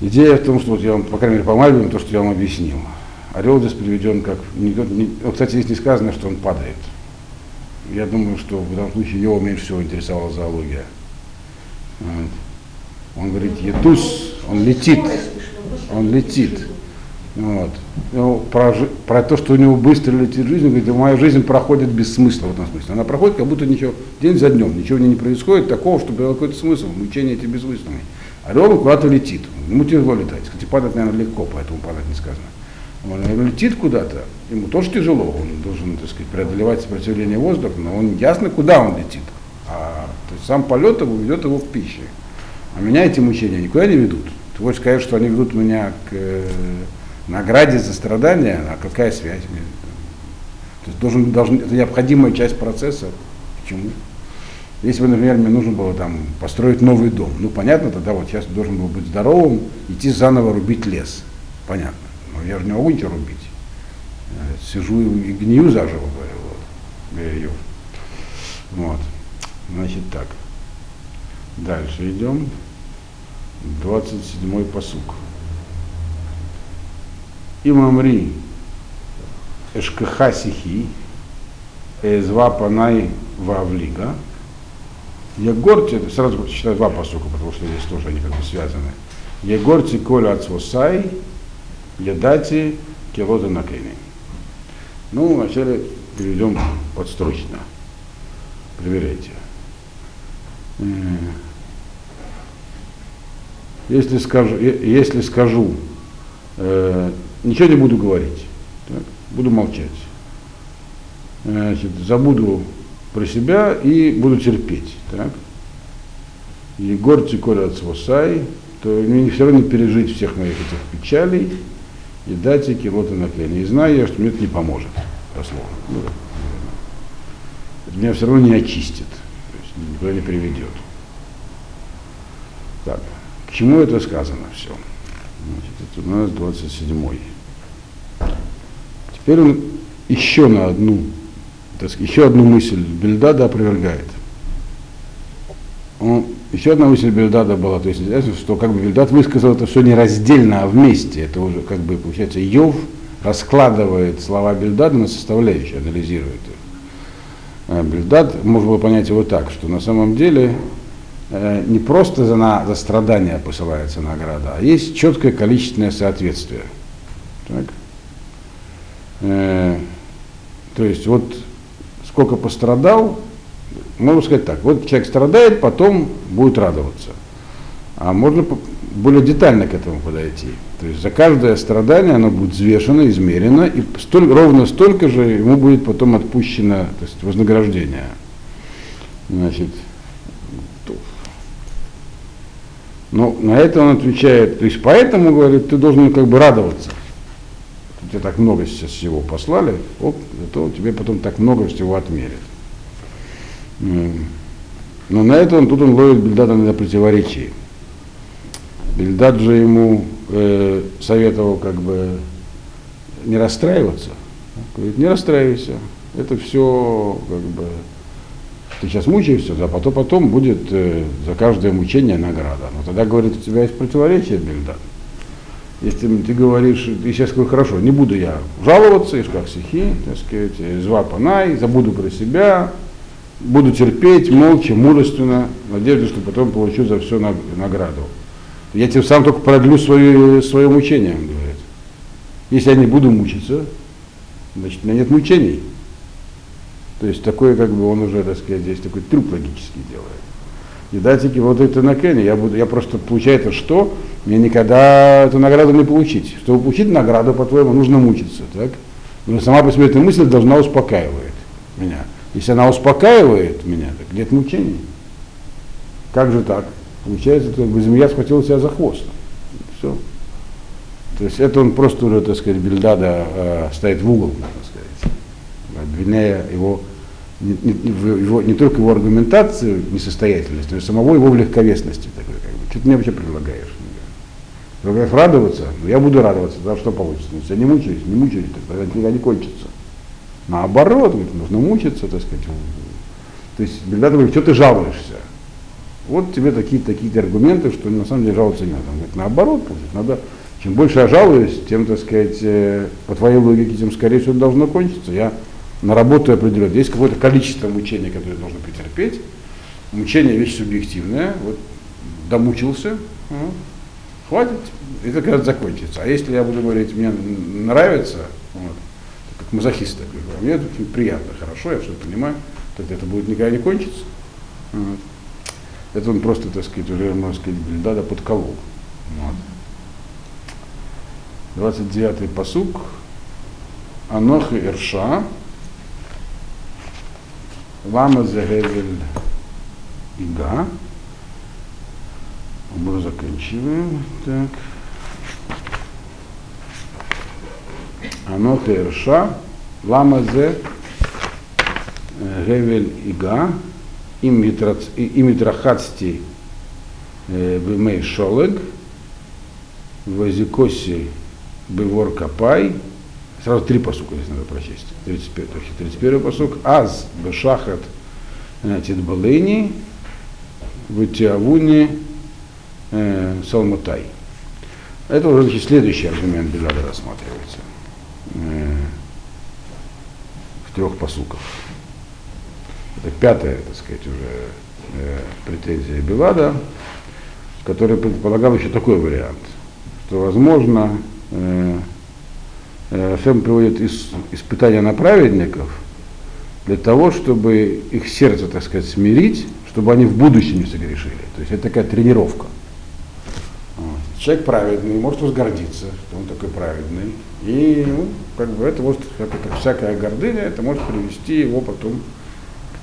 Идея в том, что вот я вам, по крайней мере, по Мальбину, то, что я вам объяснил. Орел здесь приведен как... Кстати, здесь не сказано, что он падает. Я думаю, что в данном случае его меньше всего интересовала зоология. Вот. Он говорит, Етус, он летит, он летит. Вот. Ну, про, про то, что у него быстро летит жизнь, он говорит, моя жизнь проходит без смысла в этом смысле. Она проходит, как будто ничего, день за днем, ничего не происходит такого, чтобы был какой-то смысл, мучение эти бессмысленные. Орел куда-то летит, ему тяжело летать. Кстати, падать, наверное, легко, поэтому падать не сказано. Он летит куда-то, ему тоже тяжело, он должен, так сказать, преодолевать сопротивление воздуха, но он ясно, куда он летит. А то есть сам полет его ведет его в пище. А меня эти мучения никуда не ведут. Ты хочешь сказать, что они ведут меня к э, награде за страдания, а какая связь? То есть должен, должен, это необходимая часть процесса. Почему? Если бы, например, мне нужно было там построить новый дом, ну понятно, тогда вот сейчас должен был быть здоровым, идти заново рубить лес. Понятно. Но я же не могу ничего рубить. Я сижу и гнию заживо, говорю, вот. Вот. Значит так. Дальше идем. 27-й посук. Имамри Эшкахасихи Эзва Панай Вавлига. Егорти, сразу читаю два посука, потому что здесь тоже они как бы связаны. Егорти Коля Ацвосай, Ядати Келота Накейни. Ну, вначале перейдем подстрочно. Проверяйте. Если скажу, если скажу э, ничего не буду говорить, так, буду молчать. Значит, забуду про себя и буду терпеть. Так. Егор Циколя Цвосай, то мне все равно пережить всех моих этих печалей и дать килота на колени. И знаю я, что мне это не поможет, дословно. Ну, меня все равно не очистит, то есть никуда не приведет. Так, к чему это сказано все? Значит, это у нас 27-й. Теперь он еще на одну, так сказать, еще одну мысль Бельдада опровергает. Он, еще одна мысль Бельдада была, то есть, что как бы Бельдад высказал это все не раздельно, а вместе. Это уже как бы получается Йов раскладывает слова Бельдада на составляющие, анализирует их. А Бельдад, можно было понять его так, что на самом деле Э, не просто за, на, за страдания посылается награда, а есть четкое количественное соответствие. Так? Э, то есть вот сколько пострадал, можно сказать так, вот человек страдает, потом будет радоваться. А можно более детально к этому подойти. То есть за каждое страдание оно будет взвешено, измерено, и столь, ровно столько же ему будет потом отпущено то есть вознаграждение. Значит, Но на это он отвечает, то есть поэтому, говорит, ты должен как бы радоваться. Тебе так много сейчас всего послали, оп, зато тебе потом так много всего отмерят. Но на это он, тут он ловит Бельдада на противоречии. Бельдад же ему э, советовал как бы не расстраиваться. Говорит, не расстраивайся. Это все как бы Ты сейчас мучаешься, а потом, потом будет э, за каждое мучение награда. Но тогда, говорит, у тебя есть противоречие, Бельдан. Если ты говоришь, ты сейчас говоришь, хорошо, не буду я жаловаться, как стихи, так сказать, зва панай, забуду про себя, буду терпеть молча, мужественно, надеюсь, что потом получу за все награду. Я тем самым только продлю свое, свое мучение, он говорит. Если я не буду мучиться, значит, у меня нет мучений. То есть такой, как бы он уже, так сказать, здесь такой трюк логический делает. И датики вот это на Кене, я буду, я просто получается что? Мне никогда эту награду не получить. Чтобы получить награду, по-твоему, нужно мучиться, так? Но сама по себе эта мысль должна успокаивать меня. Если она успокаивает меня, так нет мучений. Как же так? Получается, как бы змея схватила себя за хвост. Все. То есть это он просто уже, так сказать, Бельдада э, ставит в угол, можно сказать, обвиняя его не, не, его, не только его аргументацию несостоятельность, но и самого его в легковесности. Такой, как бы. Что ты мне вообще предлагаешь? Предлагаешь радоваться? Ну я буду радоваться, тогда что получится? Ну, я не мучаюсь, не мучаюсь, тогда никогда не кончится. Наоборот, говорит, нужно мучиться, так сказать. То есть Бельдад говорит, что ты жалуешься? Вот тебе такие такие аргументы, что на самом деле жаловаться не надо. Он говорит, наоборот, надо, чем больше я жалуюсь, тем, так сказать, э, по твоей логике, тем скорее всего должно кончиться. Я на работу определенно. Есть какое-то количество мучения, которое нужно претерпеть. Мучение вещь субъективная. Вот домучился, ну, хватит, это когда закончится. А если я буду говорить, мне нравится, вот, как мазохист такой, мне это приятно, хорошо, я все понимаю, тогда это будет никогда не кончиться. Вот. Это он просто, так сказать, уже, можно сказать, да, подколол. Вот. 29-й посук. Анох и Ирша. Лама Загевель Ига. Мы заканчиваем. Так. Анох и Ирша. Лама Зе Гевель Ига и Митрахацти Бемей Шолег, Вазикоси Бевор Капай, Сразу три посука здесь надо прочесть. 31, 31 посук. Аз Бешахат Тидбалени, Ватиавуни Салмутай. Это уже значит, следующий аргумент Белада рассматривается в трех посуках. Это пятая, так сказать, уже э, претензия Белада, который предполагал еще такой вариант, что, возможно, э, э, приводит из, испытания на праведников для того, чтобы их сердце, так сказать, смирить, чтобы они в будущем не согрешили. То есть это такая тренировка. Человек праведный, может возгордиться, что он такой праведный. И ну, как бы это может, как, как всякая гордыня, это может привести его потом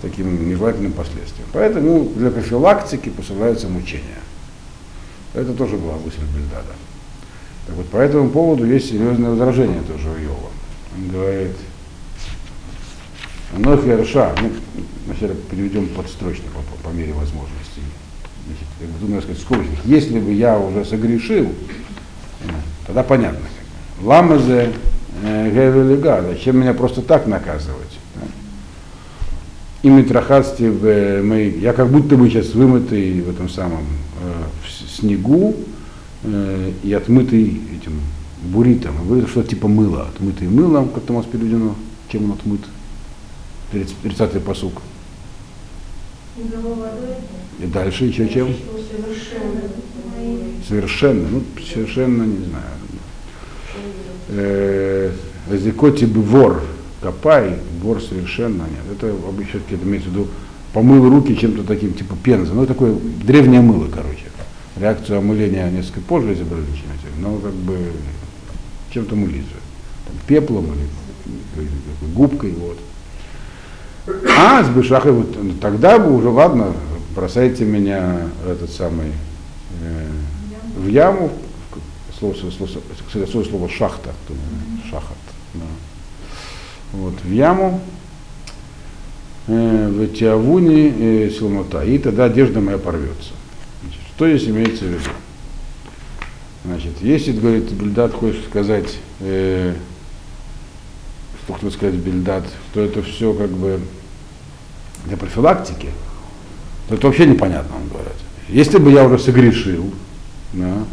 таким нежелательным последствиям. Поэтому для профилактики посылаются мучения. Это тоже была мысль Бельдада. Так вот, по этому поводу есть серьезное возражение тоже у Йова. Он говорит, но Херша, ну, вначале переведем подстрочно по, по мере возможностей. Значит, как думаю сказать, скобочных, если бы я уже согрешил, тогда понятно. Ламазе э, Гевелига, зачем меня просто так наказывать? и Митрахасти в мы, я как будто бы сейчас вымытый в этом самом э, в снегу э, и отмытый этим буритом. Бурит что типа мыла, отмытый мылом, как там у нас переведено, чем он отмыт. 30-й посук. И дальше еще чем? Совершенно, ну, совершенно не знаю. Э, Зикоти вор, копай, бор совершенно нет. Это обычно это имеется в виду помыл руки чем-то таким, типа пенза. Ну, такое древнее мыло, короче. Реакцию омыления несколько позже изобрели, но как бы чем-то мылись Там, пеплом или губкой, вот. А с Бешахой, вот, тогда бы уже, ладно, бросайте меня этот самый э, в яму, слово, слово, слово, слово шахта, шахат. Да вот, в яму, э, в Тиавуни э, Силмота, и тогда одежда моя порвется. Что здесь имеется в виду? Значит, если, говорит, Бельдат хочет сказать, э, что хочет сказать Бельдат, что это все как бы для профилактики, то это вообще непонятно, он говорит. Если бы я уже согрешил, да,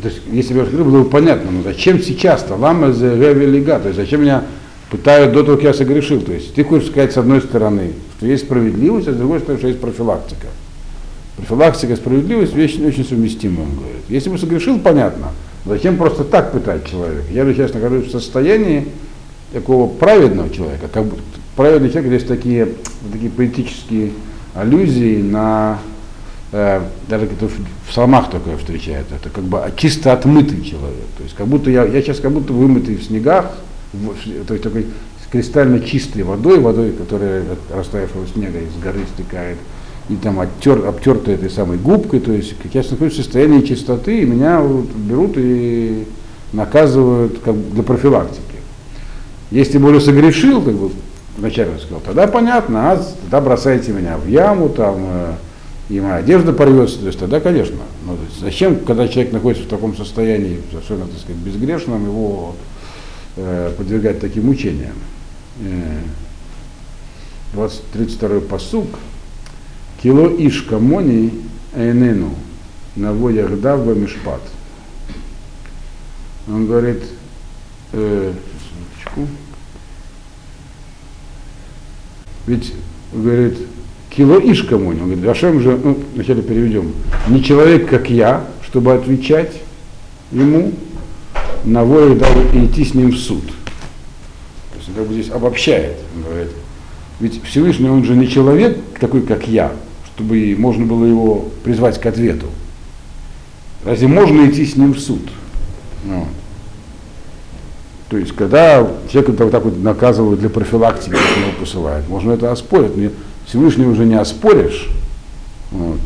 то есть, если бы я согрешил, было бы понятно, но зачем сейчас-то? Лама за лига, то есть зачем меня пытают до того, как я согрешил? То есть ты хочешь сказать с одной стороны, что есть справедливость, а с другой стороны, что есть профилактика. Профилактика справедливость вещь очень совместимая, он говорит. Если бы согрешил, понятно. Зачем просто так пытать человека? Я же сейчас нахожусь в состоянии такого праведного человека, как бы праведный человек, здесь такие, такие поэтические аллюзии на э, даже это в псалмах такое встречается, это как бы чисто отмытый человек. То есть как будто я, я сейчас как будто вымытый в снегах, в, то есть такой кристально чистой водой, водой, которая от растаявшего снега из горы стекает, и там оттер, обтерты этой самой губкой, то есть как я нахожусь в состоянии чистоты, и меня вот берут и наказывают как для профилактики. Если бы уже согрешил, как бы вначале сказал, тогда понятно, а тогда бросайте меня в яму, там, э, и моя одежда порвется, то есть тогда, конечно. Но зачем, когда человек находится в таком состоянии, совершенно, так сказать, безгрешном, его э, подвергать таким мучениям? Э, 32-й посуг. Кило ишка мони эйнену наводях давба мишпат. Он говорит, э, ведь, говорит, кило ишка мони. Он говорит, Ашем же, ну, вначале переведем, не человек, как я, чтобы отвечать ему на волю и идти с ним в суд. То есть он как бы здесь обобщает, он говорит, ведь Всевышний, он же не человек такой, как я, чтобы можно было его призвать к ответу. Разве можно идти с ним в суд? Ну, то есть, когда человека вот так вот наказывают для профилактики, его посылают, можно это оспорить. Но Всевышний уже не оспоришь. Вот.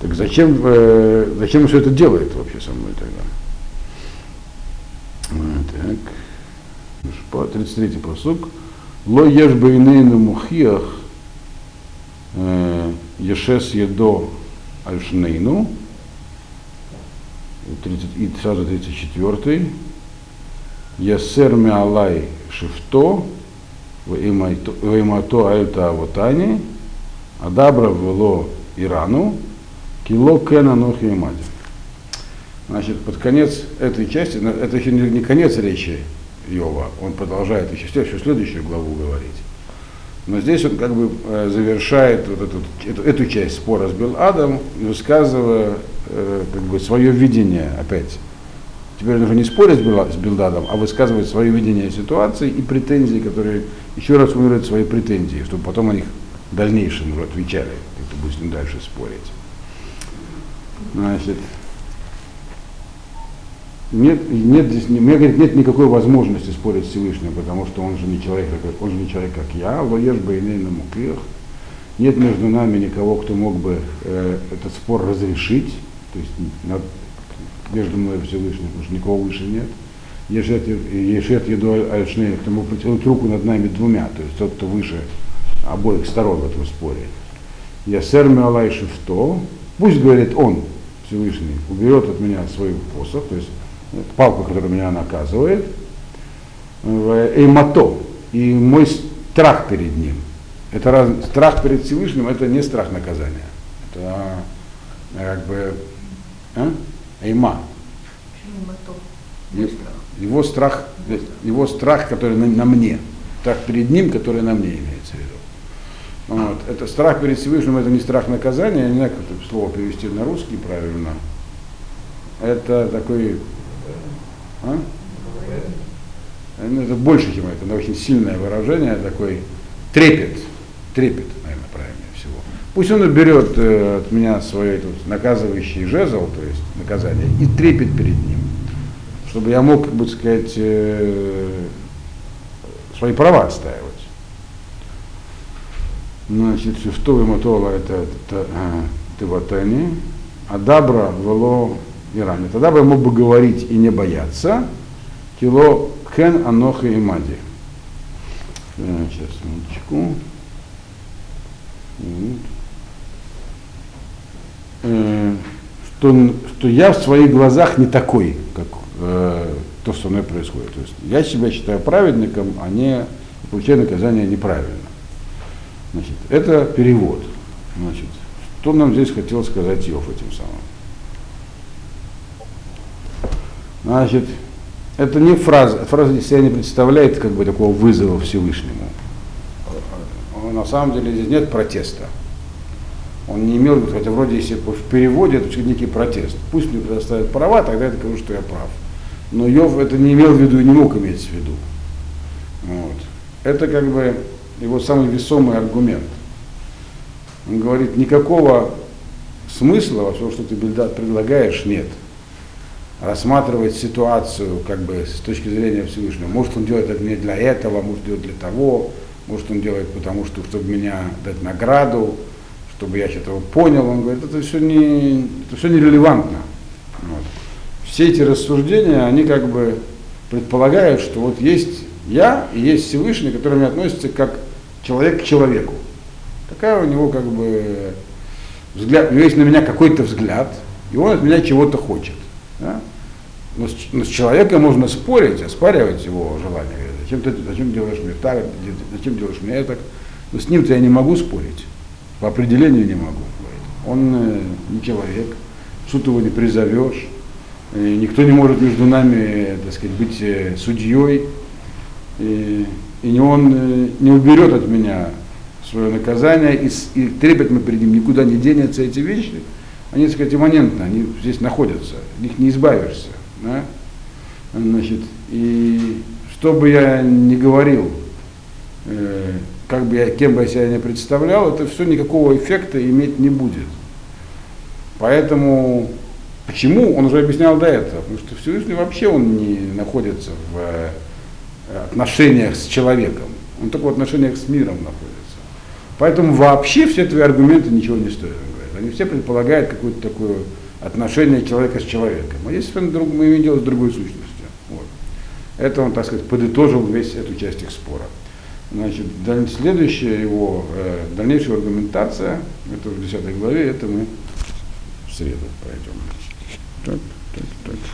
Так зачем, э, зачем все это делает вообще со мной тогда? Вот, так. 33 посук. Ло еш бейнейну мухиях э, ешес едо альшнейну. И сразу 34. Ясер меалай шифто, веймато альта авотани, адабра вело Ирану, кило кена нохи и Значит, под конец этой части, это еще не конец речи Йова, он продолжает еще, еще следующую главу говорить. Но здесь он как бы э, завершает вот эту, эту, эту часть спора с Беладом, высказывая э, как бы свое видение опять. Теперь нужно не спорить с Белдадом, а высказывать свое видение ситуации и претензии, которые еще раз формулируют свои претензии, чтобы потом о них в дальнейшем уже отвечали, с ним дальше спорить. Значит, нет, нет, здесь, мне говорит, нет никакой возможности спорить с Всевышним, потому что он же не человек, он же не человек, как я, лоеш бы на мукрих. Нет между нами никого, кто мог бы э, этот спор разрешить, то есть над, между мной и Всевышним, потому что никого выше нет. Ешет, еду альшней, кто мог протянуть руку над нами двумя, то есть тот, кто выше обоих сторон в этом споре. Я сэр Алай Шифто, пусть говорит он, Всевышний, уберет от меня свой посох, то есть палку, которая меня наказывает, и мото, и мой страх перед ним. Это раз, страх перед Всевышним, это не страх наказания. Это как бы а? эйма. Его страх, его страх, который на, на мне. Страх перед ним, который на мне имеется в виду. Вот. Это страх перед Всевышним, это не страх наказания, я не знаю, как это слово перевести на русский правильно. Это такой а? Это больше, чем это, это очень сильное выражение, такой трепет, трепет, наверное, правильнее всего. Пусть он уберет э, от меня свой тут, наказывающий жезл, то есть наказание, и трепет перед ним, чтобы я мог, как бы сказать, э, свои права отстаивать. Значит, шестого мотола это Теватани, а Дабра вело Иране. Тогда бы я мог бы говорить и не бояться. Кило кен аноха и мади. Сейчас, минуточку. Э, что, что я в своих глазах не такой, как э, то, что со мной происходит. То есть я себя считаю праведником, а не получаю наказание неправильно. Значит, это перевод. Значит, что нам здесь хотел сказать Йов этим самым? Значит, это не фраза, фраза себя не представляет как бы такого вызова Всевышнему. На самом деле здесь нет протеста. Он не имел, хотя вроде если в переводе это некий протест. Пусть мне предоставят права, тогда я скажу, что я прав. Но Йов это не имел в виду и не мог иметь в виду. Вот. Это как бы его самый весомый аргумент. Он говорит, никакого смысла во всем, что ты, предлагаешь, нет. Рассматривать ситуацию как бы с точки зрения Всевышнего. Может он делает это не для этого, может делать для того, может он делает потому, что чтобы меня дать награду, чтобы я что-то понял. Он говорит, это все не, это все нерелевантно. Вот. Все эти рассуждения, они как бы предполагают, что вот есть я и есть Всевышний, к которому относится как человек к человеку. Такая у него как бы взгляд, у него есть на меня какой-то взгляд, и он от меня чего-то хочет. Но, с, но с человеком можно спорить, оспаривать его желание. Зачем ты зачем делаешь мне так, зачем делаешь мне это? Но с ним-то я не могу спорить. По определению не могу. Он э, не человек, суд его не призовешь, и никто не может между нами, так сказать, быть э, судьей, и, и не он э, не уберет от меня свое наказание, и, и трепетно перед ним никуда не денется эти вещи, они, так сказать, имманентны, они здесь находятся, них не избавишься. Да? Значит, и что бы я ни говорил, э, как бы я, кем бы я себя не представлял, это все никакого эффекта иметь не будет. Поэтому, почему, он уже объяснял до этого, потому что Всевышний вообще он не находится в э, отношениях с человеком, он только в отношениях с миром находится. Поэтому вообще все твои аргументы ничего не стоят. Они все предполагают какое-то такое отношение человека с человеком. А если мы имеем дело с другой сущностью. Вот. Это он, так сказать, подытожил весь эту часть их спора. Значит, следующая его, э, дальнейшая аргументация, это в 10 главе, это мы в среду пройдем. Так, так, так.